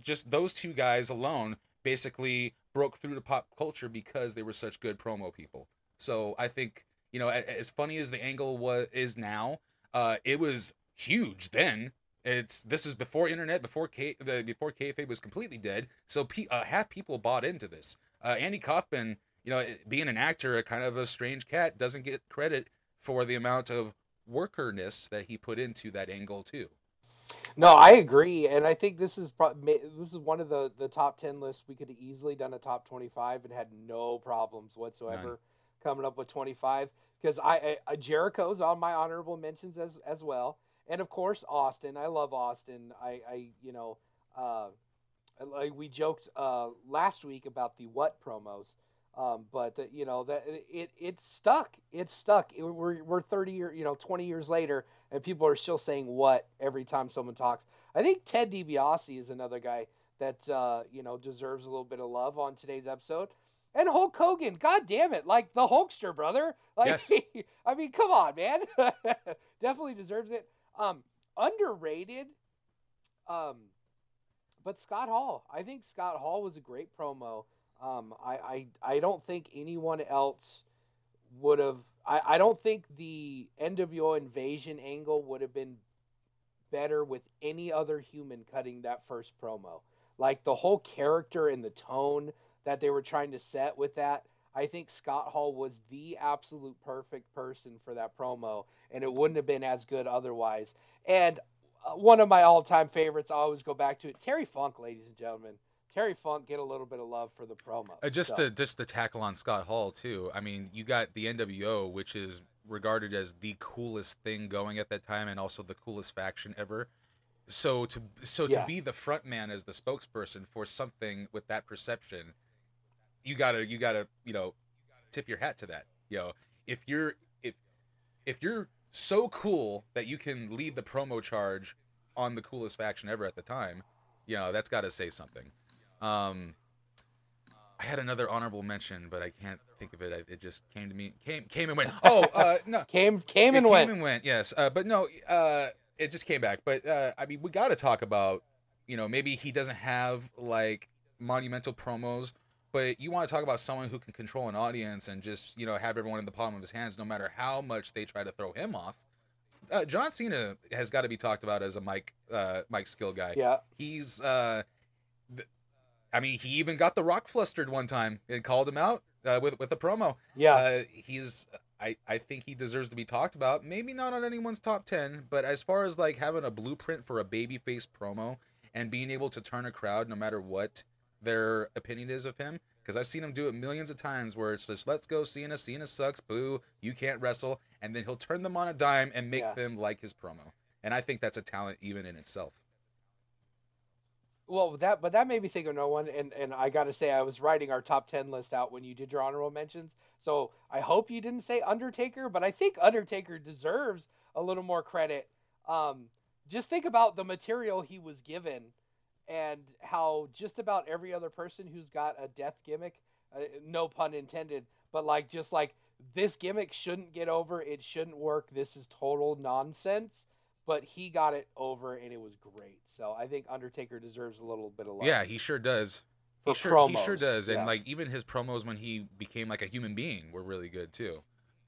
just those two guys alone basically broke through to pop culture because they were such good promo people. So I think you know, as funny as the angle was is now, uh, it was huge then. It's this is before internet, before K, the before kayfabe was completely dead. So pe- uh, half people bought into this. Uh, Andy Kaufman, you know, being an actor, a kind of a strange cat, doesn't get credit for the amount of workerness that he put into that angle too. No, I agree, and I think this is pro- this is one of the the top ten lists. We could have easily done a top twenty five and had no problems whatsoever coming up with twenty five. Because I, I Jericho's on my honorable mentions as as well, and of course Austin. I love Austin. I I you know, uh, like we joked uh last week about the what promos. Um, but uh, you know that it it's stuck. It's stuck. It, we're we're thirty year, you know, twenty years later, and people are still saying what every time someone talks. I think Ted DiBiase is another guy that uh, you know deserves a little bit of love on today's episode. And Hulk Hogan, god damn it, like the Hulkster brother. Like Yes. I mean, come on, man. Definitely deserves it. Um, underrated. Um, but Scott Hall, I think Scott Hall was a great promo. Um, I, I, I don't think anyone else would have. I, I don't think the NWO invasion angle would have been better with any other human cutting that first promo. Like the whole character and the tone that they were trying to set with that. I think Scott Hall was the absolute perfect person for that promo, and it wouldn't have been as good otherwise. And uh, one of my all-time favorites, I always go back to it. Terry Funk, ladies and gentlemen. Terry Funk get a little bit of love for the promo. Uh, just So- to just to tackle on Scott Hall too. I mean, you got the NWO, which is regarded as the coolest thing going at that time, and also the coolest faction ever. So to so Yeah. to be the front man as the spokesperson for something with that perception, you gotta you gotta you know tip your hat to that. You know, if you're if if you're so cool that you can lead the promo charge on the coolest faction ever at the time, you know that's got to say something. Um, I had another honorable mention, but I can't think of it. I, it just came to me, came came and went. Oh, uh, no, came came it and came and went. Yes, uh, but no, uh, it just came back. But uh, I mean, we got to talk about, you know, maybe he doesn't have like monumental promos, but you want to talk about someone who can control an audience and just you know have everyone in the palm of his hands, no matter how much they try to throw him off. Uh, John Cena has got to be talked about as a mic uh, mic skill guy. Yeah. He's uh, th- I mean, he even got the Rock flustered one time and called him out uh, with with a promo. Yeah. Uh, he's I, I think he deserves to be talked about. Maybe not on anyone's top ten, but as far as like having a blueprint for a babyface promo and being able to turn a crowd no matter what their opinion is of him, because I've seen him do it millions of times where it's just let's go Cena, Cena sucks, boo, you can't wrestle, and then he'll turn them on a dime and make Yeah. them like his promo. And I think that's a talent even in itself. Well, that but that made me think of no one, and and I got to say, I was writing our top ten list out when you did your honorable mentions. So I hope you didn't say Undertaker, but I think Undertaker deserves a little more credit. Um, just think about the material he was given, and how just about every other person who's got a death gimmick, uh, no pun intended, but like just like this gimmick shouldn't get over, it shouldn't work. This is total nonsense but he got it over and it was great. So I think Undertaker deserves a little bit of love. Yeah, he sure does. For he sure he sure does, and yeah. like even his promos when he became like a human being were really good too.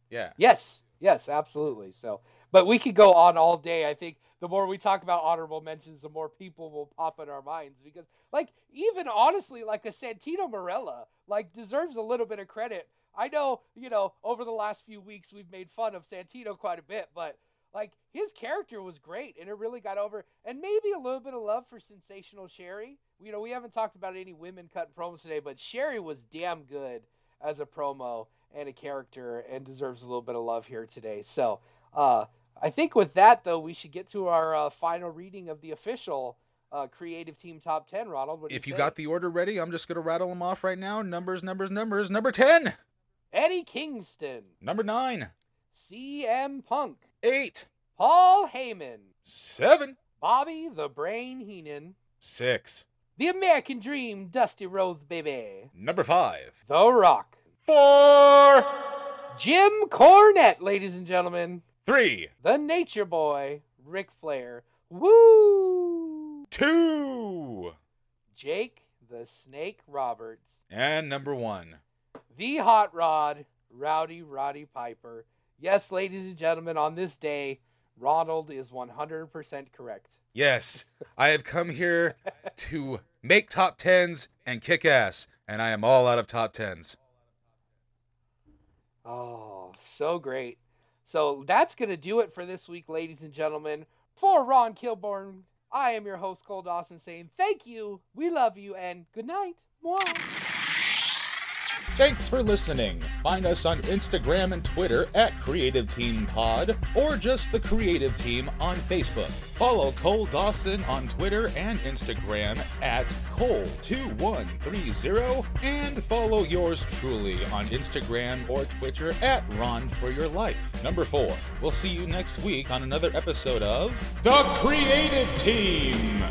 Yeah. Yes, yes, absolutely. So, but we could go on all day. I think the more we talk about honorable mentions, the more people will pop in our minds because, like, even honestly, like a Santino Marella, like deserves a little bit of credit. I know, you know, over the last few weeks we've made fun of Santino quite a bit, but like his character was great and it really got over. And maybe a little bit of love for Sensational Sherri. You know, we haven't talked about any women cutting promos today, but Sherri was damn good as a promo and a character and deserves a little bit of love here today. So, uh, I think with that though, we should get to our uh, final reading of the official uh, creative team top ten. Ronald, If you say? got the order ready, I'm just gonna rattle them off right now. Numbers, numbers, numbers. Number ten, Eddie Kingston, number nine, CM Punk, eight, Paul Heyman, seven, Bobby the Brain Heenan, six, The American Dream, Dusty Rhodes Baby, number five, The Rock, four, Jim Cornette, ladies and gentlemen, three, The Nature Boy, Ric Flair, Woo, two, Jake the Snake Roberts, And number one. the Hot Rod, Rowdy Roddy Piper. Yes, ladies and gentlemen, on this day, Ronald is 100% correct. Yes, I have come here to make top tens and kick ass, and I am all out of top tens. Oh, so great. So that's going to do it for this week, ladies and gentlemen. For Ron Kilborn, I am your host, Cole Dawson, saying thank you, we love you, and good night. Mwah. Thanks for listening. Find us on Instagram and Twitter at Creative Team Pod or just the Creative Team on Facebook. Follow Cole Dawson on Twitter and Instagram at Cole2130 and follow yours truly on Instagram or Twitter at Ron for Your Life. Number four. We'll see you next week on another episode of The Creative Team.